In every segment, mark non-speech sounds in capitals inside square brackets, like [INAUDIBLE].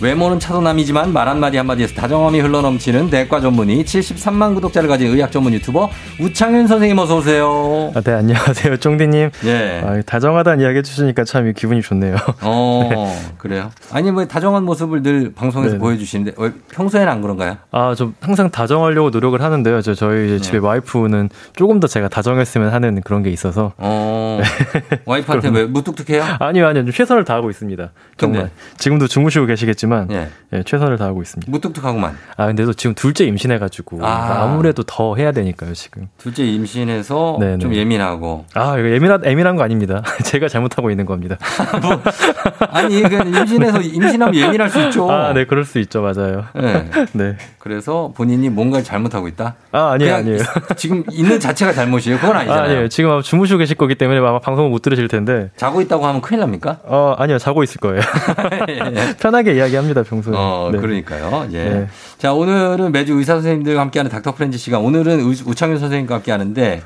외모는 차도남이지만 말 한마디 한마디에서 다정함이 흘러넘치는 대과 전문의 73만 구독자를 가진 의학 전문 유튜버 우창윤 선생님 어서 오세요. 아, 네, 안녕하세요. 쫑디님. 예. 아, 다정하다는 이야기 해주시니까 참 기분이 좋네요. 어, [LAUGHS] 네. 그래요? 아니, 뭐 다정한 모습을 늘 방송에서 네네. 보여주시는데 어, 평소에는 안 그런가요? 아, 좀 항상 다정하려고 노력을 하는데요. 저, 저희 네. 집에 와이프는 조금 더 제가 다정했으면 하는 그런 게 있어서. 어, 네. [LAUGHS] 와이프한테 왜 무뚝뚝해요? 아니요, 아니요. 최선을 다하고 있습니다. 정말. 근데. 지금도 주무시고 계시겠지만 있지만 예. 예, 최선을 다하고 있습니다. 무뚝뚝하구만. 아 근데도 지금 둘째 임신해가지고 아. 무래도 더 해야 되니까요 지금. 둘째 임신해서 네네. 좀 예민하고. 아 이거 예민한 예민한 거 아닙니다. [LAUGHS] 제가 잘못하고 있는 겁니다. [LAUGHS] 뭐, 아니 그 임신해서 임신하면 예민할 수 있죠. 아네 그럴 수 있죠 맞아요. 네. [LAUGHS] 네. 그래서 본인이 뭔가를 잘못하고 있다. 아 아니에요 아니에요. 지금 있는 자체가 잘못이에요. 그건 아니잖아요. 아, 아니에요. 지금 주무시고 계실 거기 때문에 아마 방송을 못 들으실 텐데. 자고 있다고 하면 큰일 납니까? 어 아니요 자고 있을 거예요. 편하게 이야기. 이야기합니다 평소에. 어, 네. 그러니까요. 예. 네. 자, 오늘은 매주 의사 선생님들과 함께하는 닥터 프렌즈 시간. 오늘은 우창윤 선생님과 함께하는데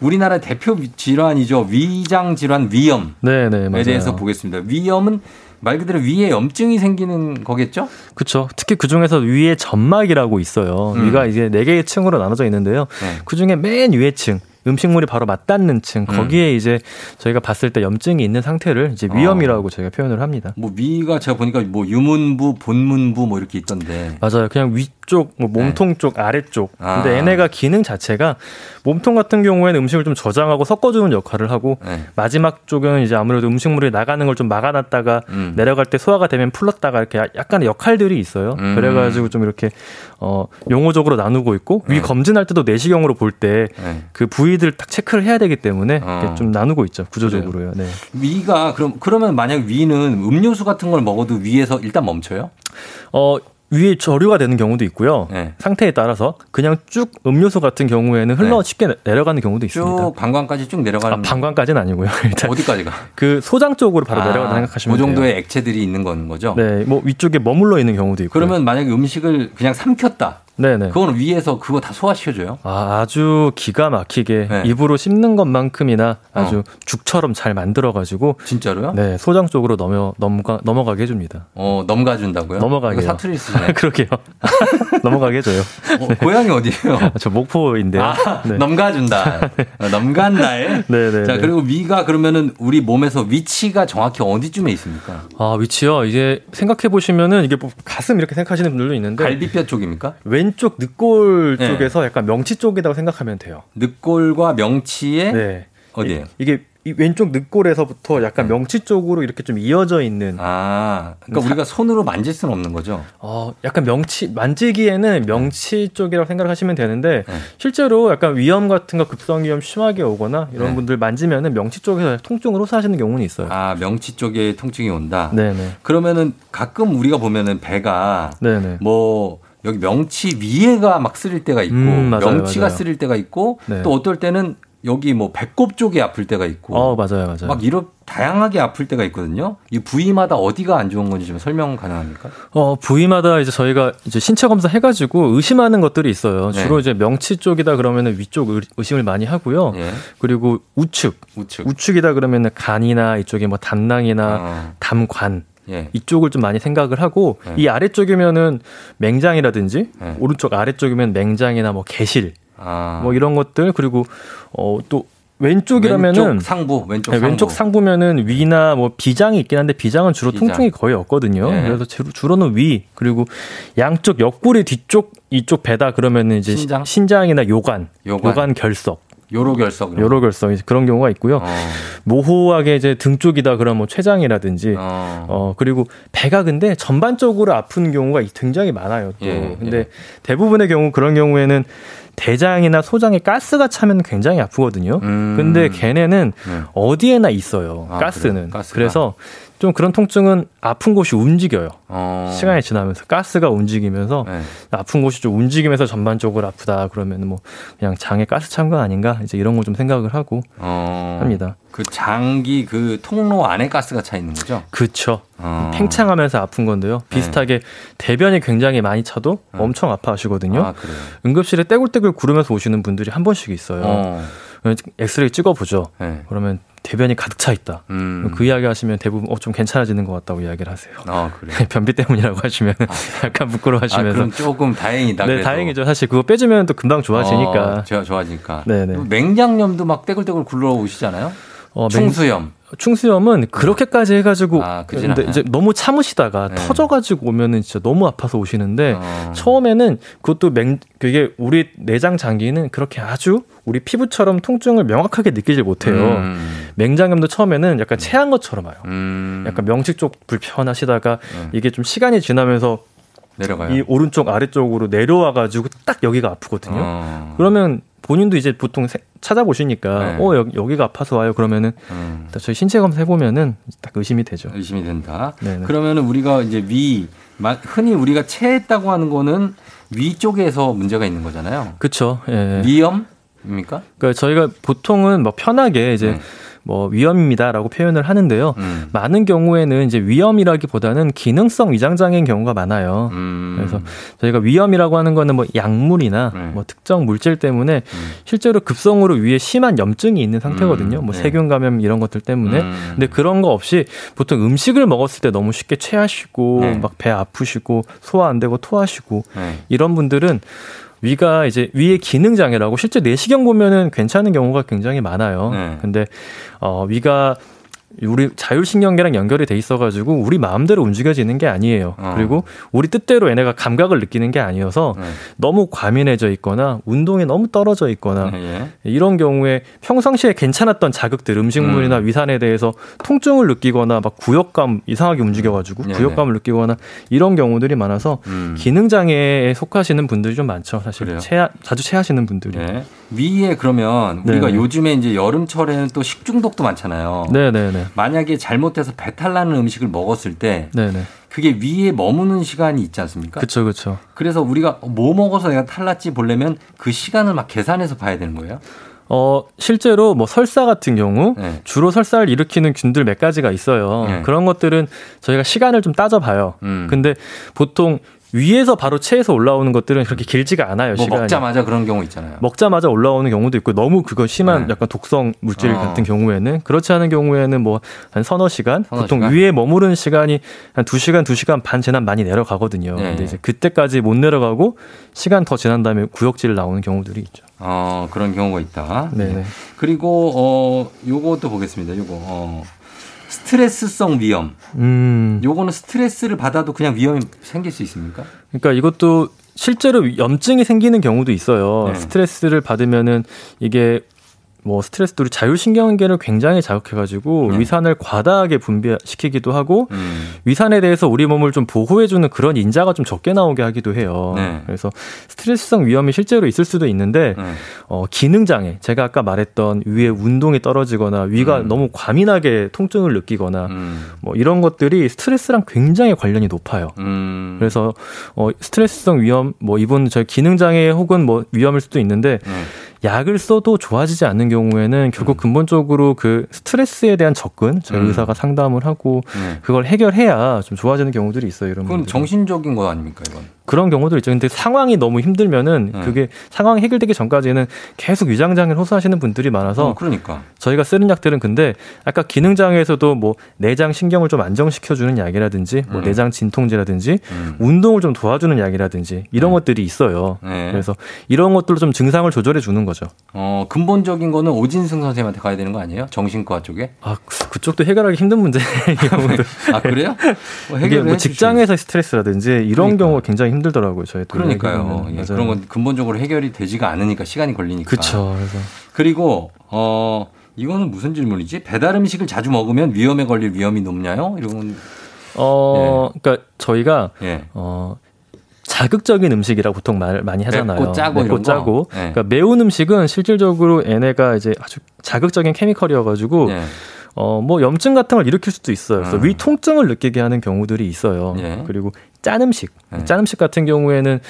우리나라 대표 질환이죠. 위장 질환 위염에 네, 네, 대해서 보겠습니다. 위염은 말 그대로 위에 염증이 생기는 거겠죠? 그렇죠. 특히 그 중에서 위에 점막이라고 있어요. 음. 위가 이제 네 개의 층으로 나눠져 있는데요. 네. 그 중에 맨 위에 층 음식물이 바로 맞닿는 층 음. 거기에 음. 이제 저희가 봤을 때 염증이 있는 상태를 이제 위염이라고 어. 저희가 표현을 합니다. 뭐 위가 제가 보니까 뭐 유문부, 본문부 뭐 이렇게 있던데. 맞아요. 그냥 위쪽, 뭐 몸통 네. 쪽, 아래쪽. 아. 근데 얘네가 기능 자체가 몸통 같은 경우에는 음식을 좀 저장하고 섞어주는 역할을 하고 네. 마지막 쪽은 이제 아무래도 음식물이 나가는 걸 좀 막아놨다가 음. 내려갈 때 소화가 되면 풀렀다가 이렇게 약간의 역할들이 있어요. 음. 그래가지고 좀 이렇게 어 용어적으로 나누고 있고 위 네. 검진할 때도 내시경으로 볼 때그 네. 부위들 딱 체크를 해야 되기 때문에 어. 좀 나누고 있죠 구조적으로요. 네. 위가 그럼 그러면 만약 위는 음료수 같은 걸 먹어도 위에서 일단 멈춰요? 어 위에 저류가 되는 경우도 있고요. 네. 상태에 따라서 그냥 쭉 음료수 같은 경우에는 흘러 네. 쉽게 내려가는 경우도 있습니다. 쭉 방광까지 쭉 내려가는. 아, 방광까지는 아니고요. [LAUGHS] 일단 어디까지가? 그 소장 쪽으로 바로 아, 내려가는 생각하시면 돼요. 그 정도의 액체들이 있는 건 거죠. 네, 뭐 위쪽에 머물러 있는 경우도 있고. 그러면 만약에 음식을 그냥 삼켰다. 네네. 그거는 위에서 그거 다 소화시켜줘요? 아, 아주 기가 막히게 네. 입으로 씹는 것만큼이나 아주 어. 죽처럼 잘 만들어가지고. 진짜로요? 네, 소장 쪽으로 넘어, 넘가, 넘어가게 해줍니다. 어, 넘가준다고요? 넘어가게. 사투리 쓰네. [LAUGHS] 그러게요. [LAUGHS] 넘어가게 해줘요. 어, 네. 고향이 어디예요? [LAUGHS] 저 목포인데요. 아, 네. 넘가준다. 어, 넘간다에. 네네. 자, 그리고 위가 그러면은 우리 몸에서 위치가 정확히 어디쯤에 있습니까? 아, 위치요? 이제 생각해 보시면은 이게 뭐 가슴 이렇게 생각하시는 분들도 있는데. 갈비뼈 쪽입니까? 왼 왼쪽 늑골 네. 쪽에서 약간 명치 쪽이라고 생각하면 돼요. 늑골과 명치에 네. 어디에요? 이게 이 왼쪽 늑골에서부터 약간 네. 명치 쪽으로 이렇게 좀 이어져 있는. 아, 그러니까 사, 우리가 손으로 만질 수는 없는 거죠? 어, 약간 명치, 만지기에는 명치 쪽이라고 생각하시면 되는데, 네. 실제로 약간 위염 같은 거 급성 위염 심하게 오거나 이런 네. 분들 만지면은 명치 쪽에서 통증을 호소하시는 경우는 있어요. 아, 명치 쪽에 통증이 온다? 네 네. 그러면은 가끔 우리가 보면은 배가 네네. 뭐, 여기 명치 위에가 막 쓰릴 때가 있고 음, 맞아요, 명치가 맞아요. 쓰릴 때가 있고 네. 또 어떨 때는 여기 뭐 배꼽 쪽이 아플 때가 있고 어 맞아요 맞아요 막 이런 다양하게 아플 때가 있거든요 이 부위마다 어디가 안 좋은 건지 좀 설명 가능합니까? 어 부위마다 이제 저희가 이제 신체 검사 해 가지고 의심하는 것들이 있어요 네. 주로 이제 명치 쪽이다 그러면은 위쪽 의심을 많이 하고요 네. 그리고 우측 우측 우측이다 그러면은 간이나 이쪽에 뭐 담낭이나 어. 담관 예. 이쪽을 좀 많이 생각을 하고 예. 이 아래쪽이면은 맹장이라든지 예. 오른쪽 아래쪽이면 맹장이나 뭐 개실 아. 뭐 이런 것들 그리고 어또 왼쪽이라면은 왼쪽 상부 왼쪽 네, 상부. 왼쪽 상부면은 위나 뭐 비장이 있긴 한데 비장은 주로 비장. 통증이 거의 없거든요. 네. 그래서 주로, 는위 그리고 양쪽 옆구리 뒤쪽 이쪽 배다 그러면은 이제 신장? 이나 요관, 요관, 요관 결석 요로 결석. 요로 결석 그런 경우가 있고요. 어. 모호하게 이제 등 쪽이다 그런 뭐 췌장이라든지 어. 어. 그리고 배가 근데 전반적으로 아픈 경우가 굉장히 많아요. 또 예, 근데 예. 대부분의 경우 그런 경우에는 대장이나 소장에 가스가 차면 굉장히 아프거든요. 음. 근데 걔네는 네. 어디에나 있어요. 아, 가스는. 그래, 그래서 좀 그런 통증은 아픈 곳이 움직여요. 어. 시간이 지나면서 가스가 움직이면서 네. 아픈 곳이 좀 움직이면서 전반적으로 아프다 그러면 뭐 그냥 장에 가스 찬 거 아닌가 이제 이런 거 좀 생각을 하고 어. 합니다. 그 장기 그 통로 안에 가스가 차 있는 거죠? 그렇죠. 어. 팽창하면서 아픈 건데요. 비슷하게 네. 대변이 굉장히 많이 차도 어. 엄청 아파하시거든요. 아, 응급실에 떼굴떼굴 구르면서 오시는 분들이 한 번씩 있어요. 어. 엑스레이 찍어보죠. 네. 그러면 대변이 가득 차 있다. 음. 그 이야기 하시면 대부분 어, 좀 괜찮아지는 것 같다고 이야기를 하세요. 아, 그래. [LAUGHS] 변비 때문이라고 하시면 아. [LAUGHS] 약간 부끄러워 하시면서. 아, 그럼 조금 다행이다. 네, 그래도. 다행이죠. 사실 그거 빼주면 또 금방 좋아지니까. 어, 좋아지니까. 네네. 맹장염도 막 떼굴떼굴 굴러오시잖아요. 어, 충수염. 충수염은 그렇게까지 해가지고 아, 근데 이제 너무 참으시다가 네. 터져가지고 오면은 진짜 너무 아파서 오시는데 어. 처음에는 그것도 맹 그게 우리 내장 장기는 그렇게 아주 우리 피부처럼 통증을 명확하게 느끼질 못해요. 음. 맹장염도 처음에는 약간 체한 것처럼 와요. 음. 약간 명식 쪽 불편하시다가 음. 이게 좀 시간이 지나면서 내려가요. 이 오른쪽 아래쪽으로 내려와가지고 딱 여기가 아프거든요. 어. 그러면 본인도 이제 보통 찾아보시니까 네. 어 여기, 여기가 아파서 와요 그러면은 음. 저희 신체 검사 해보면은 딱 의심이 되죠. 의심이 된다. 네네. 그러면은 우리가 이제 위 흔히 우리가 체했다고 하는 거는 위 쪽에서 문제가 있는 거잖아요. 그렇죠. 예. 위염입니까? 그러니까 저희가 보통은 뭐 편하게 이제 네. 뭐 위험입니다라고 표현을 하는데요. 음. 많은 경우에는 이제 위험이라기보다는 기능성 위장 장애인 경우가 많아요. 음. 그래서 저희가 위험이라고 하는 거는 뭐 약물이나 네. 뭐 특정 물질 때문에 음. 실제로 급성으로 위에 심한 염증이 있는 상태거든요. 음. 뭐 네. 세균 감염 이런 것들 때문에. 음. 근데 그런 거 없이 보통 음식을 먹었을 때 너무 쉽게 체하시고 네. 막배 아프시고 소화 안 되고 토하시고 네. 이런 분들은 위가 이제 위의 기능 장애라고 실제 내시경 보면은 괜찮은 경우가 굉장히 많아요. 네. 근데 어 위가 우리 자율신경계랑 연결이 돼 있어가지고 우리 마음대로 움직여지는 게 아니에요. 어. 그리고 우리 뜻대로 얘네가 감각을 느끼는 게 아니어서 네. 너무 과민해져 있거나 운동에 너무 떨어져 있거나 네, 예. 이런 경우에 평상시에 괜찮았던 자극들 음식물이나 음. 위산에 대해서 통증을 느끼거나 막 구역감 이상하게 움직여가지고 네, 구역감을 느끼거나 이런 경우들이 많아서 음. 기능 장애에 속하시는 분들이 좀 많죠. 사실 체하, 자주 체하시는 분들이 네. 위에 그러면 우리가 요즘에 이제 여름철에는 또 식중독도 많잖아요. 네네네. 네. 만약에 잘못해서 배탈 나는 음식을 먹었을 때 네네. 그게 위에 머무는 시간이 있지 않습니까? 그렇죠, 그렇죠. 그래서 우리가 뭐 먹어서 내가 탈났지 보려면 그 시간을 막 계산해서 봐야 되는 거예요. 어, 실제로 뭐 설사 같은 경우 네. 주로 설사를 일으키는 균들 몇 가지가 있어요. 네. 그런 것들은 저희가 시간을 좀 따져봐요. 음. 근데 보통 위에서 바로 체에서 올라오는 것들은 그렇게 길지가 않아요. 뭐 시간이. 먹자마자 그런 경우 있잖아요. 먹자마자 올라오는 경우도 있고 너무 그거 심한 네. 약간 독성 물질 어. 같은 경우에는 그렇지 않은 경우에는 뭐 한 서너 시간 서너 보통 시간? 위에 머무르는 시간이 한 2시간 2시간 반 지난 많이 내려가거든요. 네. 근데 이제 그때까지 못 내려가고 시간 더 지난 다음에 구역질 나오는 경우들이 있죠. 어, 그런 경우가 있다. 네. 그리고 어 요것도 보겠습니다. 요거 어 스트레스성 위험. 음. 요거는 스트레스를 받아도 그냥 위험이 생길 수 있습니까? 그러니까 이것도 실제로 염증이 생기는 경우도 있어요. 네. 스트레스를 받으면은 이게 뭐 스트레스도 우리 자율신경계를 굉장히 자극해가지고 네. 위산을 과다하게 분비시키기도 하고 음. 위산에 대해서 우리 몸을 좀 보호해주는 그런 인자가 좀 적게 나오게 하기도 해요. 네. 그래서 스트레스성 위험이 실제로 있을 수도 있는데 네. 어, 기능 장애 제가 아까 말했던 위에 운동이 떨어지거나 위가 음. 너무 과민하게 통증을 느끼거나 음. 뭐 이런 것들이 스트레스랑 굉장히 관련이 높아요. 음. 그래서 어, 스트레스성 위험 뭐 이분 저희 기능 장애 혹은 뭐 위험일 수도 있는데 네. 약을 써도 좋아지지 않는 경우에는 결국 음. 근본적으로 그 스트레스에 대한 접근 저희 음. 의사가 상담을 하고 네. 그걸 해결해야 좀 좋아지는 경우들이 있어요. 이런 그건 분들은. 정신적인 거 아닙니까 이건? 그런 경우도 있죠. 근데 상황이 너무 힘들면은 네. 그게 상황이 해결되기 전까지는 계속 위장장애를 호소하시는 분들이 많아서 어, 그러니까 저희가 쓰는 약들은 근데 아까 기능 장애에서도 뭐 내장 신경을 좀 안정시켜 주는 약이라든지 뭐 음. 내장 진통제라든지 음. 운동을 좀 도와주는 약이라든지 이런 네. 것들이 있어요. 네. 그래서 이런 것들로 좀 증상을 조절해 주는 거죠. 어, 근본적인 거는 오진승 선생님한테 가야 되는 거 아니에요? 정신과 쪽에? 아, 그쪽도 해결하기 힘든 문제. [LAUGHS] 아, 그래요? 뭐 해결 뭐 직장에서 스트레스라든지 이런 그러니까. 경우가 굉장히 힘 들더라고요. 저희 그러니까요. 예, 그런 건 근본적으로 해결이 되지가 않으니까 시간이 걸리니까. 그렇죠. 그래서 그리고 어 이거는 무슨 질문이지? 배달 음식을 자주 먹으면 위험에 걸릴 위험이 높냐요? 이런 어, 예. 그러니까 저희가 예. 어 자극적인 음식이라고 보통 말 많이 하잖아요. 맵고 짜고 맵고 짜고. 네. 그러니까 매운 음식은 실질적으로 얘네가 이제 아주 자극적인 케미컬이어가지고 네. 어, 뭐 염증 같은 걸 일으킬 수도 있어요. 그래서 음. 위 통증을 느끼게 하는 경우들이 있어요. 예. 그리고 짠 음식. 네. 짠 음식 같은 경우에는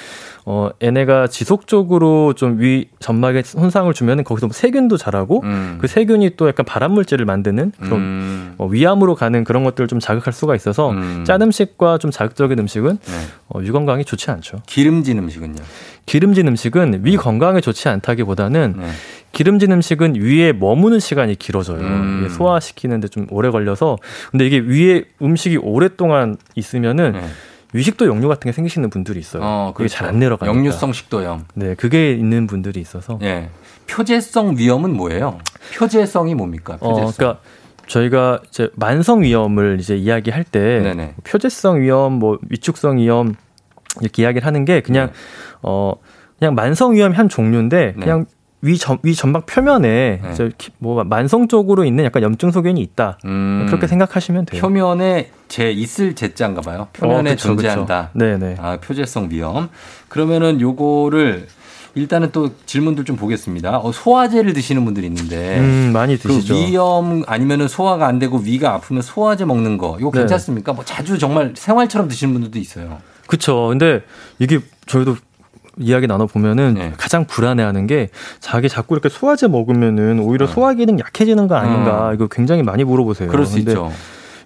어 얘네가 지속적으로 좀 위 점막에 손상을 주면은 거기서 뭐 세균도 자라고 음. 그 세균이 또 약간 발암 물질을 만드는 그런 음. 어, 위암으로 가는 그런 것들을 좀 자극할 수가 있어서 음. 짠 음식과 좀 자극적인 음식은 네. 어, 위 건강에 좋지 않죠. 기름진 음식은요? 기름진 음식은 위 건강에 좋지 않다기보다는 네. 기름진 음식은 위에 머무는 시간이 길어져요. 음. 소화시키는데 좀 오래 걸려서 근데 이게 위에 음식이 오랫동안 있으면은 네. 위식도 역류 같은 게 생기시는 분들이 있어요. 어, 그게 잘안 내려가니까. 역류성 식도염. 네, 그게 있는 분들이 있어서. 예. 표재성 위염은 뭐예요? 표재성이 뭡니까? 어, 표재성. 어, 그러니까 저희가 이제 만성 위염을 이제 이야기할 때 네네. 표재성 위염, 뭐 위축성 위염 이렇게 이야기를 하는 게 그냥 네. 어 그냥 만성 위염 한 종류인데 네. 그냥 위, 점, 위 점막 표면에 네. 뭐 만성적으로 있는 약간 염증 소견이 있다. 음. 그렇게 생각하시면 돼요. 표면에 제 있을 제자인가 봐요. 표면에 어, 그쵸, 존재한다. 그쵸. 네네. 아, 표재성 위염. 그러면은 요거를 일단은 또 질문들 좀 보겠습니다. 어, 소화제를 드시는 분들이 있는데 음, 많이 그 드시죠. 그 위염 아니면은 소화가 안 되고 위가 아프면 소화제 먹는 거 이거 네. 괜찮습니까? 네. 뭐 자주 정말 생활처럼 드시는 분들도 있어요. 그렇죠. 근데 이게 저희도 이야기 나눠 보면은 네. 가장 불안해하는 게 자기 자꾸 이렇게 소화제 먹으면은 오히려 네. 소화 기능 약해지는 거 아닌가 음. 이거 굉장히 많이 물어보세요. 그럴 수 있죠.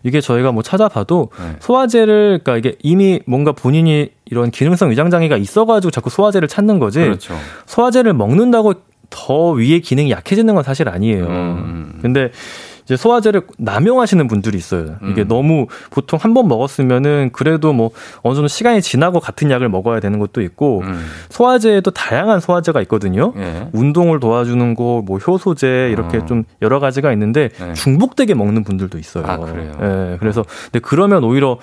이게 저희가 뭐 찾아봐도 네. 소화제를 그러니까 이게 이미 뭔가 본인이 이런 기능성 위장 장애가 있어가지고 자꾸 소화제를 찾는 거지. 그렇죠. 소화제를 먹는다고 더 위의 기능이 약해지는 건 사실 아니에요. 음. 근데 이제 소화제를 남용하시는 분들이 있어요. 이게 음. 너무 보통 한 번 먹었으면은 그래도 뭐 어느 정도 시간이 지나고 같은 약을 먹어야 되는 것도 있고 음. 소화제에도 다양한 소화제가 있거든요. 예. 운동을 도와주는 거, 뭐 효소제 이렇게 어. 좀 여러 가지가 있는데 예. 중복되게 먹는 분들도 있어요. 아, 그래요. 예. 그래서 근데 그러면 오히려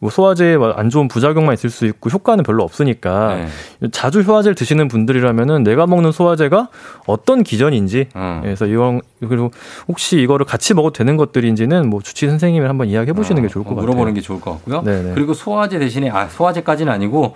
뭐 소화제에 안 좋은 부작용만 있을 수 있고 효과는 별로 없으니까 네. 자주 소화제를 드시는 분들이라면은 내가 먹는 소화제가 어떤 기전인지 어. 그래서 이런 그리고 혹시 이거를 같이 먹어도 되는 것들인지는 뭐 주치 선생님이 한번 이야기해 보시는 어, 게 좋을 것 물어보는 같아요. 물어보는 게 좋을 것 같고요. 네네. 그리고 소화제 대신에 아 소화제까지는 아니고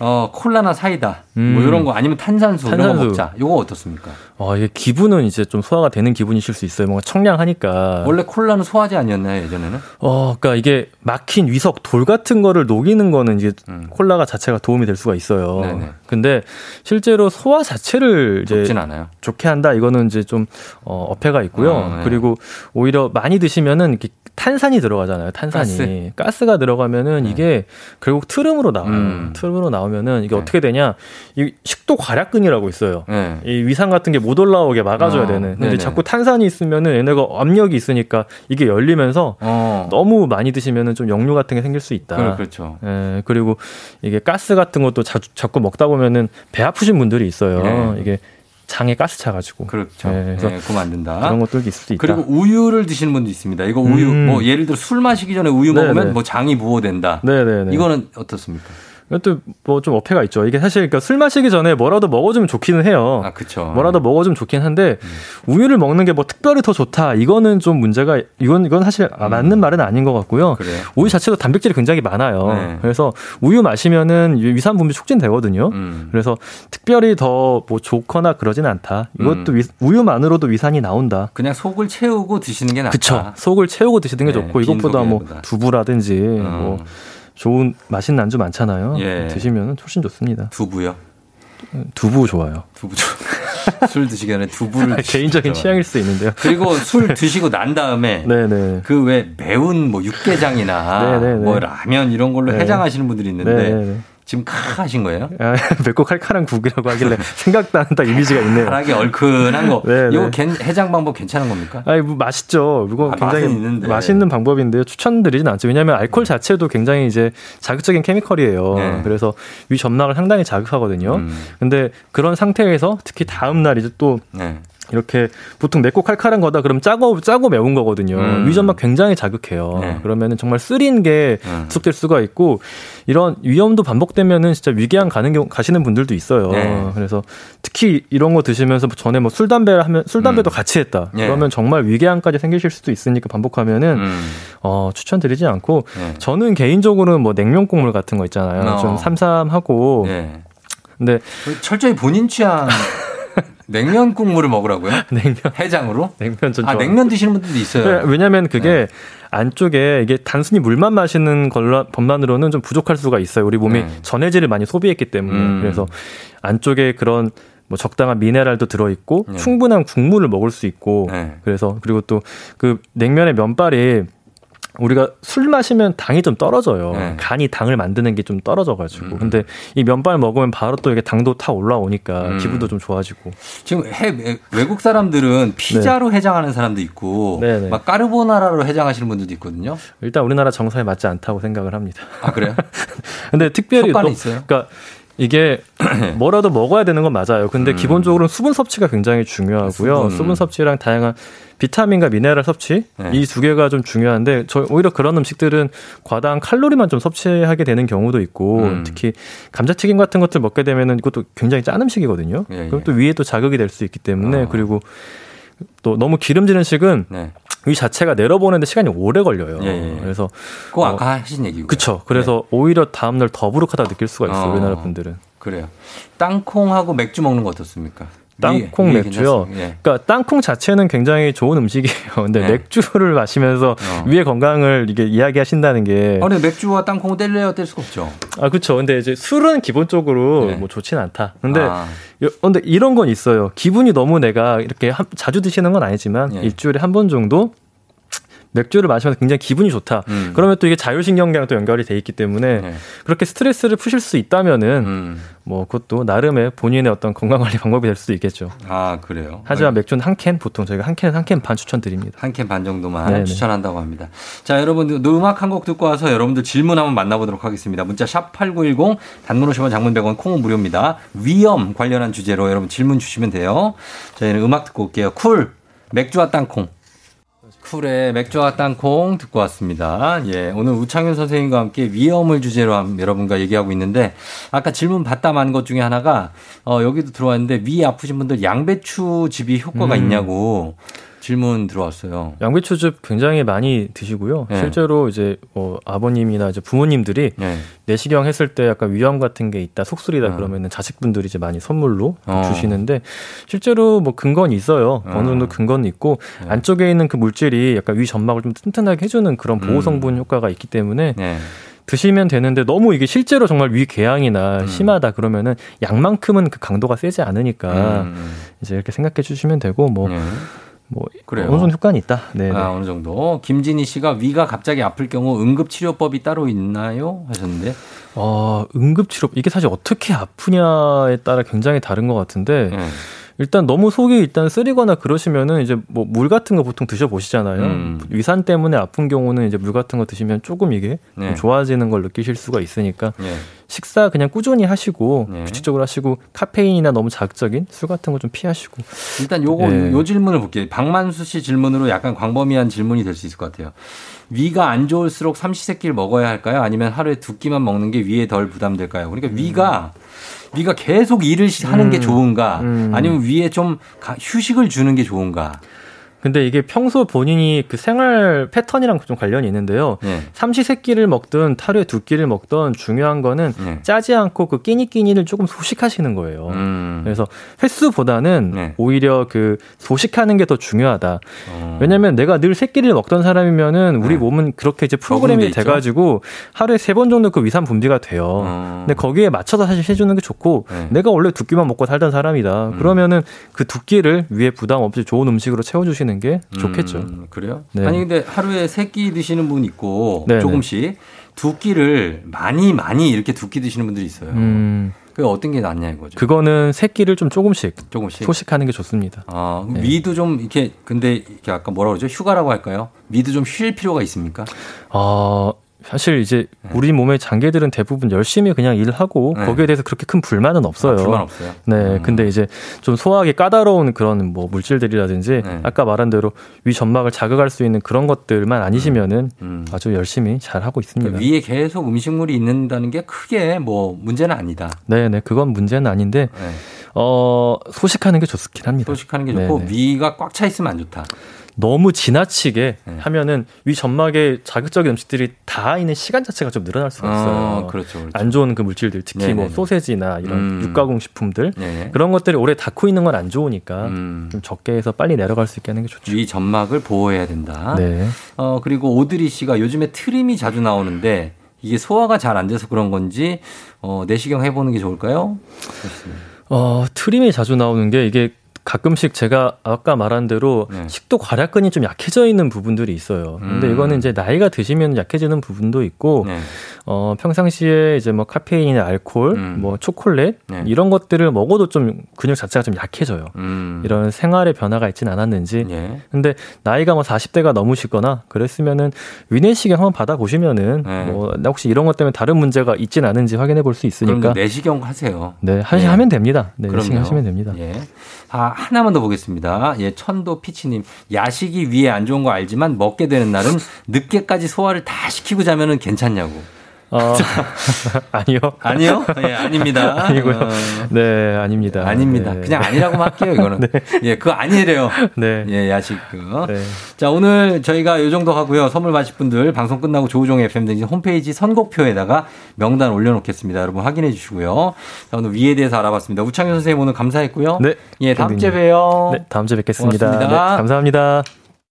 어, 콜라나 사이다 뭐 음. 뭐 이런 거 아니면 탄산수, 탄산수. 이런 거 먹자. 요거 어떻습니까? 어, 이게 기분은 이제 좀 소화가 되는 기분이실 수 있어요. 뭔가 청량하니까. 원래 콜라는 소화제 아니었나요, 예전에는? 어, 그러니까 이게 막힌 위석 돌 같은 거를 녹이는 거는 이제 음. 콜라가 자체가 도움이 될 수가 있어요. 네네. 근데 실제로 소화 자체를 이제 좋진 않아요. 좋게 한다 이거는 이제 좀 어, 어폐가 있고요. 어, 네. 그리고 오히려 많이 드시면은 이렇게 탄산이 들어가잖아요. 탄산이 가스? 가 들어가면은 네. 이게 결국 트름으로 나와요. 음. 트름으로 나오면 은 이게 네. 어떻게 되냐? 이 식도 과략근이라고 있어요. 네. 이 위산 같은 게 못 올라오게 막아줘야 어. 되는. 근데 네네. 자꾸 탄산이 있으면은 얘네가 압력이 있으니까 이게 열리면서 어. 너무 많이 드시면은 좀 역류 같은 게 생길 수 있다. 그렇죠. 예. 그리고 이게 가스 같은 것도 자, 자꾸 먹다 보면은 배 아프신 분들이 있어요. 네. 이게 장에 가스 차가지고. 그렇죠. 네, 그래서 네, 그럼 안 된다. 그런 것도 있을 수 있다. 그리고 우유를 드시는 분도 있습니다. 이거 우유, 음. 뭐 예를 들어 술 마시기 전에 우유 네네. 먹으면 뭐 장이 부어된다. 네네네. 이거는 어떻습니까? 이것도 뭐 좀 어폐가 있죠. 이게 사실 그러니까 술 마시기 전에 뭐라도 먹어주면 좋기는 해요. 아, 그렇죠. 뭐라도 먹어주면 좋긴 한데 음. 우유를 먹는 게 뭐 특별히 더 좋다. 이거는 좀 문제가 이건 이건 사실 음. 맞는 말은 아닌 것 같고요. 그래요? 우유 자체도 단백질이 굉장히 많아요. 네. 그래서 우유 마시면은 위산 분비 촉진되거든요. 음. 그래서 특별히 더 뭐 좋거나 그러진 않다. 이것도 음. 위, 우유만으로도 위산이 나온다. 그냥 속을 채우고 드시는 게 낫다. 그렇죠. 속을 채우고 드시는 게 네, 좋고 이것보다 뭐 두부라든지 뭐 음. 좋은 맛있는 안주 많잖아요. 예. 드시면 훨씬 좋습니다. 두부요? 두부 좋아요. 두부 좋. [LAUGHS] 술 드시기 전에 두부를 [LAUGHS] 개인적인 취향일 수 있는데요. 그리고 [LAUGHS] 술 드시고 난 다음에 그 왜 매운 뭐 육개장이나 뭐 라면 이런 걸로 네. 해장하시는 분들이 있는데. 지금 칼 하신 거예요? 아, [LAUGHS] 맵고 칼칼한 국이라고 하길래 [LAUGHS] 생각도 안딱 이미지가 있네요. 칼하게 얼큰한 거. 네, 이거 네. 해장 방법 괜찮은 겁니까? 아니, 뭐 맛있죠. 이거 아, 굉장히 맛있는 방법인데요. 추천드리진 않죠. 왜냐하면 알코올 자체도 굉장히 이제 자극적인 케미컬이에요. 네. 그래서 위 점막을 상당히 자극하거든요. 음. 근데 그런 상태에서 특히 다음 날 이제 또 네. 이렇게 보통 맵고 칼칼한 거다 그럼 짜고 짜고 매운 거거든요. 음. 위점막 굉장히 자극해요. 네. 그러면은 정말 쓰린 게 음. 지속될 수가 있고 이런 위험도 반복되면은 진짜 위궤양 가는 경우 가시는 분들도 있어요. 네. 그래서 특히 이런 거 드시면서 전에 뭐 술 담배 하면 술 담배도 음. 같이 했다. 네. 그러면 정말 위궤양까지 생기실 수도 있으니까 반복하면은 음. 어 추천드리지 않고 네. 저는 개인적으로는 뭐 냉면 국물 같은 거 있잖아요. 어. 좀 삼삼하고 네. 근데 철저히 본인 취향 [LAUGHS] 냉면 국물을 먹으라고요? [LAUGHS] 냉면 해장으로? 냉면 전 아, 냉면 드시는 분들도 있어요. 왜냐면 그게 네. 안쪽에 이게 단순히 물만 마시는 것만으로는 좀 부족할 수가 있어요. 우리 몸이 네. 전해질을 많이 소비했기 때문에. 음. 그래서 안쪽에 그런 뭐 적당한 미네랄도 들어 있고 네. 충분한 국물을 먹을 수 있고 네. 그래서 그리고 또 그 냉면의 면발이 우리가 술 마시면 당이 좀 떨어져요. 네. 간이 당을 만드는 게 좀 떨어져가지고. 음. 근데 이 면발 먹으면 바로 또 이게 당도 타 올라오니까 음. 기분도 좀 좋아지고. 지금 해, 외국 사람들은 피자로 네. 해장하는 사람도 있고, 네네. 네. 막 까르보나라로 해장하시는 분들도 있거든요. 일단 우리나라 정서에 맞지 않다고 생각을 합니다. 아 그래요? [LAUGHS] 근데 특별히 또, 있어요? 그러니까 이게 [CLEARS THROAT] 뭐라도 먹어야 되는 건 맞아요. 근데 음. 기본적으로는 수분 섭취가 굉장히 중요하고요. 수분. 수분 섭취랑 다양한 비타민과 미네랄 섭취 네. 이두 개가 좀 중요한데 저 오히려 그런 음식들은 과다한 칼로리만 좀 섭취하게 되는 경우도 있고 음. 특히 감자튀김 같은 것들 먹게 되면은 이것도 굉장히 짠 음식이거든요. 예, 예. 그럼 또 위에 또 자극이 될 수 있기 때문에 어. 그리고 또 너무 기름지는 식은 네. 이 자체가 내려보는데 시간이 오래 걸려요. 예, 예. 예. 그래서 그 아까 어, 하신 얘기고. 그렇죠. 그래서 네. 오히려 다음날 더부룩하다 느낄 수가 있어요. 어, 우리나라 분들은. 그래요. 땅콩하고 맥주 먹는 거 어떻습니까? 땅콩 위, 맥주요. 예. 그러니까 땅콩 자체는 굉장히 좋은 음식이에요. [LAUGHS] 근데 예. 맥주를 마시면서 어. 위의 건강을 이게 이야기하신다는 게. 아니 맥주와 땅콩을 뗄래야 뗄 수가 없죠. 아 그렇죠. 근데 이제 술은 기본적으로 예. 뭐 좋진 않다. 근데 아. 근데 이런 건 있어요. 기분이 너무 내가 이렇게 자주 드시는 건 아니지만 예. 일주일에 한 번 정도 맥주를 마시면서 굉장히 기분이 좋다. 음. 그러면 또 이게 자율신경계랑 또 연결이 돼 있기 때문에 네. 그렇게 스트레스를 푸실 수 있다면은 음. 뭐 그것도 나름의 본인의 어떤 건강관리 [LAUGHS] 방법이 될 수도 있겠죠. 아 그래요. 하지만 네. 맥주는 한 캔 보통 저희가 한 캔은 한캔 반 추천드립니다. 한 캔 반 정도만 네네. 추천한다고 합니다. 자 여러분들 음악 한 곡 듣고 와서 여러분들 질문 한번 만나보도록 하겠습니다. 문자 샵 #8910 단문 50원, 장문 100원, 콩은 무료입니다. 위험 관련한 주제로 여러분 질문 주시면 돼요. 저희는 음악 듣고 올게요. 쿨 맥주와 땅콩. 쿨의 맥주와 땅콩 듣고 왔습니다. 예, 오늘 우창윤 선생님과 함께 위염을 주제로 여러분과 얘기하고 있는데 아까 질문 받다 만 것 중에 하나가 어, 여기도 들어왔는데 위 아프신 분들 양배추 즙이 효과가 음. 있냐고 질문 들어왔어요. 양배추즙 굉장히 많이 드시고요. 네. 실제로 이제 뭐 아버님이나 이제 부모님들이 네. 내시경 했을 때 약간 위염 같은 게 있다, 속쓰리다 어. 그러면은 자식분들이 이제 많이 선물로 어. 주시는데 실제로 뭐 근거는 있어요. 어. 느 정도 근거는 있고 네. 안쪽에 있는 그 물질이 약간 위 점막을 좀 튼튼하게 해주는 그런 보호 음. 성분 음. 효과가 있기 때문에. 네. 드시면 되는데 너무 이게 실제로 정말 위 궤양이나 음. 심하다 그러면은 양만큼은 그 강도가 세지 않으니까 음. 이제 이렇게 생각해 주시면 되고 뭐 네. 뭐 그래요. 어느 정도 효과는 있다. 네. 아, 어느 정도. 김진희 씨가 위가 갑자기 아플 경우 응급 치료법이 따로 있나요? 하셨는데. 어, 응급 치료 이게 사실 어떻게 아프냐에 따라 굉장히 다른 것 같은데. 네. 일단 너무 속이 일단 쓰리거나 그러시면은 이제 뭐 물 같은 거 보통 드셔 보시잖아요. 음. 위산 때문에 아픈 경우는 이제 물 같은 거 드시면 조금 이게 네. 좀 좋아지는 걸 느끼실 수가 있으니까 네. 식사 그냥 꾸준히 하시고 네. 규칙적으로 하시고 카페인이나 너무 자극적인 술 같은 거 좀 피하시고 일단 요거 네. 요 질문을 볼게요. 박만수 씨 질문으로 약간 광범위한 질문이 될 수 있을 것 같아요. 위가 안 좋을수록 삼시세끼를 먹어야 할까요? 아니면 하루에 두 끼만 먹는 게 위에 덜 부담될까요? 그러니까 위가 음. 위가 계속 일을 하는 음. 게 좋은가 음. 아니면 위에 좀 휴식을 주는 게 좋은가 근데 이게 평소 본인이 그 생활 패턴이랑 좀 관련이 있는데요. 네. 삼시세끼를 먹든 하루에 두 끼를 먹든 중요한 거는 네. 짜지 않고 그 끼니끼니를 조금 소식하시는 거예요. 음. 그래서 횟수보다는 네. 오히려 그 소식하는 게 더 중요하다. 어. 왜냐면 내가 늘 세 끼를 먹던 사람이면은 우리 네. 몸은 그렇게 이제 프로그램이 돼가지고 하루에 세 번 정도 그 위산 분비가 돼요. 어. 근데 거기에 맞춰서 사실 해주는 게 좋고 네. 내가 원래 두 끼만 먹고 살던 사람이다. 음. 그러면은 그 두 끼를 위에 부담 없이 좋은 음식으로 채워주시는 드시는 게 좋겠죠. 음, 그래요? 네. 아니 근데 하루에 세 끼 드시는 분 있고 네네. 조금씩 두 끼를 많이 많이 이렇게 두 끼 드시는 분들이 있어요. 음. 그 어떤 게 낫냐 이거죠. 그거는 세 끼를 좀 조금씩 조금씩 소식하는 게 좋습니다. 아, 네. 위도 좀 이렇게 근데 이렇게 아까 뭐라 그러죠? 휴가라고 할까요? 위도 좀 쉴 필요가 있습니까? 어, 사실 이제 네. 우리 몸의 장기들은 대부분 열심히 그냥 일하고 네. 거기에 대해서 그렇게 큰 불만은 없어요. 아, 불만 없어요. 네. 음. 근데 이제 좀 소화하기 까다로운 그런 뭐 물질들이라든지 네. 아까 말한 대로 위 점막을 자극할 수 있는 그런 것들만 아니시면은 음. 음. 아주 열심히 잘 하고 있습니다. 그 위에 계속 음식물이 있는다는 게 크게 뭐 문제는 아니다. 네, 네. 그건 문제는 아닌데 네. 어, 소식하는 게 좋긴 합니다. 소식하는 게 좋고 네네. 위가 꽉 차 있으면 안 좋다. 너무 지나치게 네. 하면은 위 점막에 자극적인 음식들이 닿아 있는 시간 자체가 좀 늘어날 수가 있어요. 어, 그렇죠, 그렇죠. 안 좋은 그 물질들, 특히 네네네. 뭐 소세지나 이런 음. 육가공 식품들 네네. 그런 것들이 오래 닿고 있는 건 안 좋으니까 음. 좀 적게 해서 빨리 내려갈 수 있게 하는 게 좋죠. 위 점막을 보호해야 된다. 네. 어 그리고 오드리 씨가 요즘에 트림이 자주 나오는데 이게 소화가 잘 안 돼서 그런 건지 어, 내시경 해보는 게 좋을까요? 어, 트림이 자주 나오는 게 이게 가끔씩 제가 아까 말한 대로 네. 식도 괄약근이 좀 약해져 있는 부분들이 있어요. 근데 음. 이거는 이제 나이가 드시면 약해지는 부분도 있고 네. 어 평상시에 이제 뭐 카페인이나 알코올, 음. 뭐 초콜릿 네. 이런 것들을 먹어도 좀 근육 자체가 좀 약해져요. 음. 이런 생활의 변화가 있지는 않았는지. 네. 근데 나이가 뭐 40대가 넘으시거나 그랬으면은 위내시경 한번 받아 보시면은 네. 뭐 혹시 이런 것 때문에 다른 문제가 있진 않은지 확인해 볼 수 있으니까 내시경 하세요. 네, 하시 네. 하면 됩니다. 네, 내시경 하시면 됩니다. 예. 아, 하나만 더 보겠습니다. 예, 천도 피치님. 야식이 위에 안 좋은 거 알지만 먹게 되는 날은 늦게까지 소화를 다 시키고 자면은 괜찮냐고. 어, [LAUGHS] 아니요. 아니요? 예, 아닙니다. [LAUGHS] 아니고요. 어. 네, 아닙니다. 아닙니다. 네. 그냥 아니라고만 할게요, 이거는. [LAUGHS] 네. 예, 그거 아니래요. 네. 예, 야식 그거. 네. 자, 오늘 저희가 요 정도 하고요. 선물 받으실 분들 방송 끝나고 조우종 FM 등 홈페이지 선곡표에다가 명단 올려놓겠습니다. 여러분 확인해 주시고요. 자, 오늘 위에 대해서 알아봤습니다. 우창현 선생님 오늘 감사했고요. 네. 예, 다음 주에 봬요. 네, 다음 주에 뵙겠습니다. 네, 감사합니다.